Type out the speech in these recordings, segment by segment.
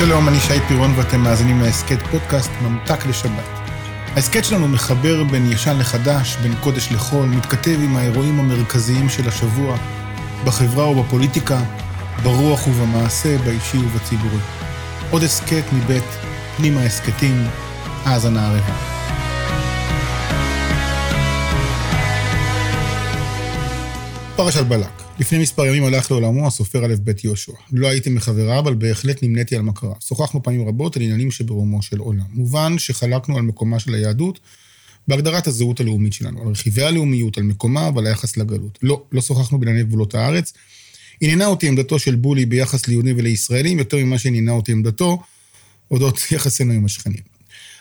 שלום, אני שי פירון ואתם מאזינים להסכת פודקאסט ממתק לשבת. ההסכת שלנו מחבר בין ישן לחדש, בין קודש לחול, מתכתב עם האירועים המרכזיים של השבוע, בחברה ובפוליטיקה, ברוח ובמעשה, באישי ובציבורי. עוד הסכת מבית פנימה הסכתים, האזנה הרבה. פרשת בלק. לפני מספר ימים הלך לעולמו הסופר א' ב' יהושע. לא הייתי מחבריו, אבל בהחלט נמניתי על מכריו. שוחחנו פעמים רבות על עניינים שברומו של עולם. מובן שחלקנו על מקומה של היהדות בהגדרת הזהות הלאומית שלנו, על רכיבי הלאומיות, על מקומה ועל היחס לגלות. לא, לא שוחחנו בענייני גבולות הארץ. עניינה אותי עמדתו של בולי ביחס ליהודים ולישראלים, יותר ממה שעניינה אותי עמדתו אודות יחסינו עם השכנים.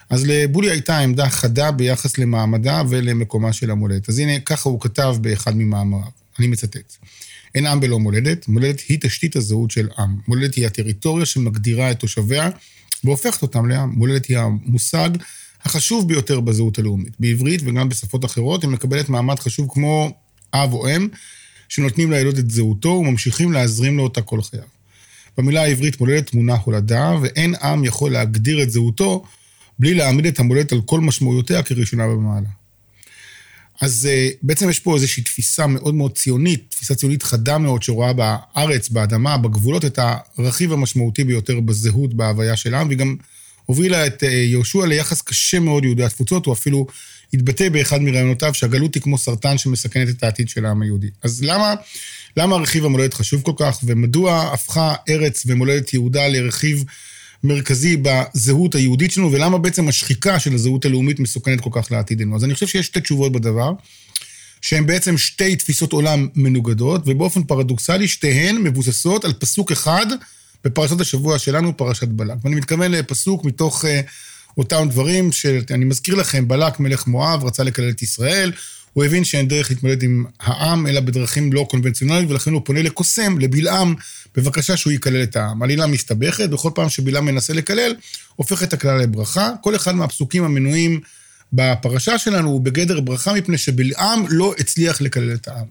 אז לבולי הייתה עמדה חדה ביחס למעמדה ולמקומה של המולדת. אז הנה, ככה הוא כתב באחד ממאמריו, אני מצטט. אין עם בלא מולדת, מולדת היא תשתית הזהות של עם. מולדת היא הטריטוריה שמגדירה את תושביה והופכת אותם לעם. מולדת היא המושג החשוב ביותר בזהות הלאומית. בעברית וגם בשפות אחרות היא מקבלת מעמד חשוב כמו אב או אם, שנותנים לילוד את זהותו וממשיכים להזרים לו אותה כל חייו. במילה העברית מולדת תמונה הולדה, ואין עם יכול להגדיר את זהותו בלי להעמיד את המולדת על כל משמעויותיה כראשונה במעלה. אז uh, בעצם יש פה איזושהי תפיסה מאוד מאוד ציונית, תפיסה ציונית חדה מאוד, שרואה בארץ, באדמה, בגבולות, את הרכיב המשמעותי ביותר בזהות, בהוויה של העם, והיא גם הובילה את uh, יהושע ליחס קשה מאוד ליהודי התפוצות, הוא אפילו התבטא באחד מרעיונותיו שהגלות היא כמו סרטן שמסכנת את העתיד של העם היהודי. אז למה, למה רכיב המולדת חשוב כל כך, ומדוע הפכה ארץ ומולדת יהודה לרכיב מרכזי בזהות היהודית שלנו, ולמה בעצם השחיקה של הזהות הלאומית מסוכנת כל כך לעתידנו. אז אני חושב שיש שתי תשובות בדבר, שהן בעצם שתי תפיסות עולם מנוגדות, ובאופן פרדוקסלי שתיהן מבוססות על פסוק אחד בפרשת השבוע שלנו, פרשת בלק. ואני מתכוון לפסוק מתוך uh, אותם דברים, שאני מזכיר לכם, בלק מלך מואב רצה לקלל את ישראל, הוא הבין שאין דרך להתמודד עם העם, אלא בדרכים לא קונבנציונליות, ולכן הוא פונה לקוסם, לבלעם, בבקשה שהוא יקלל את העם. עלילה מסתבכת, בכל פעם שבלעם מנסה לקלל, הופך את הכלל לברכה. כל אחד מהפסוקים המנויים בפרשה שלנו הוא בגדר ברכה, מפני שבלעם לא הצליח לקלל את העם.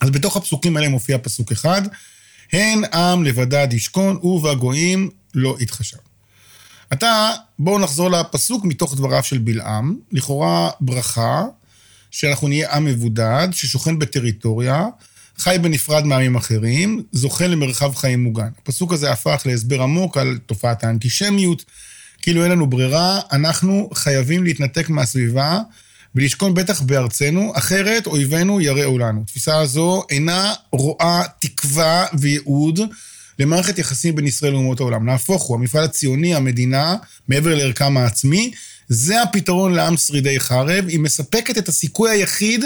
אז בתוך הפסוקים האלה מופיע פסוק אחד, הן עם לבדד ישכון, ובגויים לא יתחשב. עתה, בואו נחזור לפסוק מתוך דבריו של בלעם, לכאורה ברכה, שאנחנו נהיה עם מבודד, ששוכן בטריטוריה, חי בנפרד מעמים אחרים, זוכה למרחב חיים מוגן. הפסוק הזה הפך להסבר עמוק על תופעת האנטישמיות, כאילו אין לנו ברירה, אנחנו חייבים להתנתק מהסביבה ולשכון בטח בארצנו, אחרת אויבינו יראו לנו. התפיסה הזו אינה רואה תקווה וייעוד למערכת יחסים בין ישראל לאומות העולם. נהפוך הוא, המפעל הציוני, המדינה, מעבר לערכם העצמי, זה הפתרון לעם שרידי חרב, היא מספקת את הסיכוי היחיד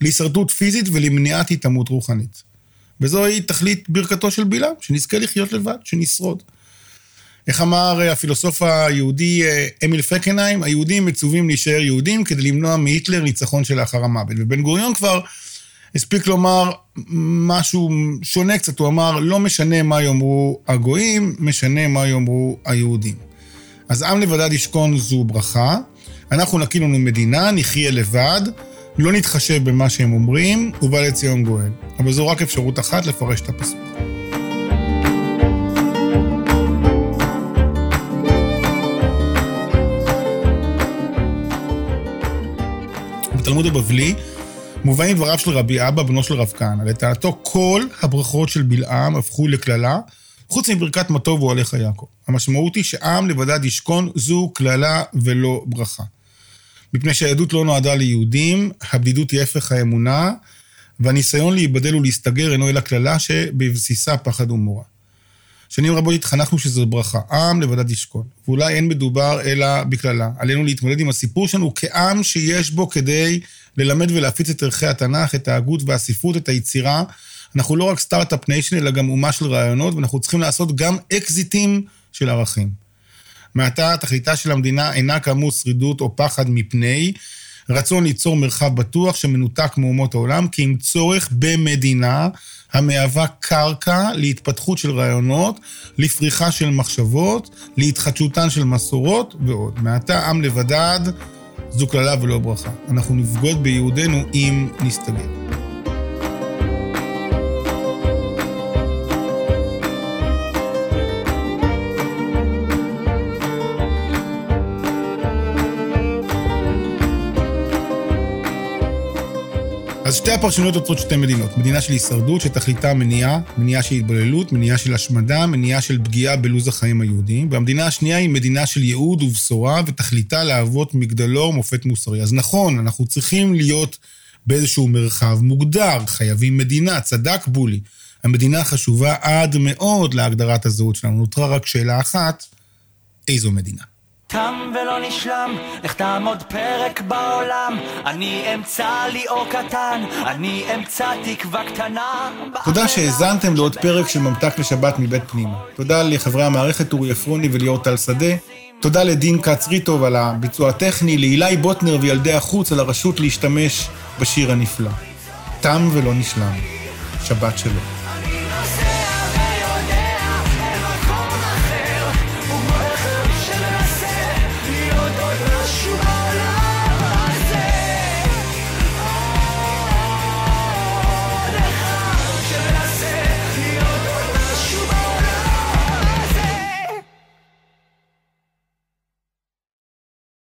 להישרדות פיזית ולמניעת התעמות רוחנית. וזוהי תכלית ברכתו של בלעם, שנזכה לחיות לבד, שנשרוד. איך אמר הפילוסוף היהודי אה, אמיל פקנהיים, היהודים מצווים להישאר יהודים כדי למנוע מהיטלר ניצחון שלאחר המוות. ובן גוריון כבר הספיק לומר משהו שונה קצת, הוא אמר, לא משנה מה יאמרו הגויים, משנה מה יאמרו היהודים. אז עם לבדד ישכון זו ברכה, אנחנו נקים לנו מדינה, נחיה לבד, לא נתחשב במה שהם אומרים, ובא לציון גואל. אבל זו רק אפשרות אחת לפרש את הפסוק. בתלמוד הבבלי מובאים דבריו של רבי אבא, בנו של רב כהנא. לטענתו, כל הברכות של בלעם הפכו לקללה, חוץ מברכת מה טוב הוא עליך יעקב. המשמעות היא שעם לבדד ישכון זו קללה ולא ברכה. מפני שהיהדות לא נועדה ליהודים, הבדידות היא הפך האמונה, והניסיון להיבדל ולהסתגר אינו אלא קללה שבבסיסה פחד ומורא. שנים רבות התחנכנו שזו ברכה, עם לבדד ישכון. ואולי אין מדובר אלא בקללה. עלינו להתמודד עם הסיפור שלנו כעם שיש בו כדי ללמד ולהפיץ את ערכי התנ"ך, את ההגות והספרות, את היצירה. אנחנו לא רק start-up nation, אלא גם אומה של רעיונות, ואנחנו צריכים לעשות גם אקזיטים של ערכים. מעתה תכליתה של המדינה אינה כאמור שרידות או פחד מפני רצון ליצור מרחב בטוח שמנותק מאומות העולם, כי אם צורך במדינה המהווה קרקע להתפתחות של רעיונות, לפריחה של מחשבות, להתחדשותן של מסורות ועוד. מעתה עם לבדד זו קללה ולא ברכה. אנחנו נבגוד ביהודינו אם נסתגל. שתי הפרשנויות יוצרות שתי מדינות. מדינה של הישרדות שתכליתה מניעה, מניעה של התבוללות, מניעה של השמדה, מניעה של פגיעה בלו"ז החיים היהודיים. והמדינה השנייה היא מדינה של ייעוד ובשורה, ותכליתה להוות מגדלור מופת מוסרי. אז נכון, אנחנו צריכים להיות באיזשהו מרחב מוגדר, חייבים מדינה, צדק בולי. המדינה חשובה עד מאוד להגדרת הזהות שלנו. נותרה רק שאלה אחת, איזו מדינה? תם ולא נשלם, לך תעמוד פרק בעולם, אני אמצא לי אור קטן, אני אמצא תקווה קטנה. תודה שהאזנתם לעוד פרק של ממתק לשבת מבית פנימה. תודה לחברי המערכת אורי עפרוני וליאור טל שדה. תודה לדין כץ ריטוב על הביצוע הטכני, לאילי בוטנר וילדי החוץ על הרשות להשתמש בשיר הנפלא. תם ולא נשלם. שבת שלום.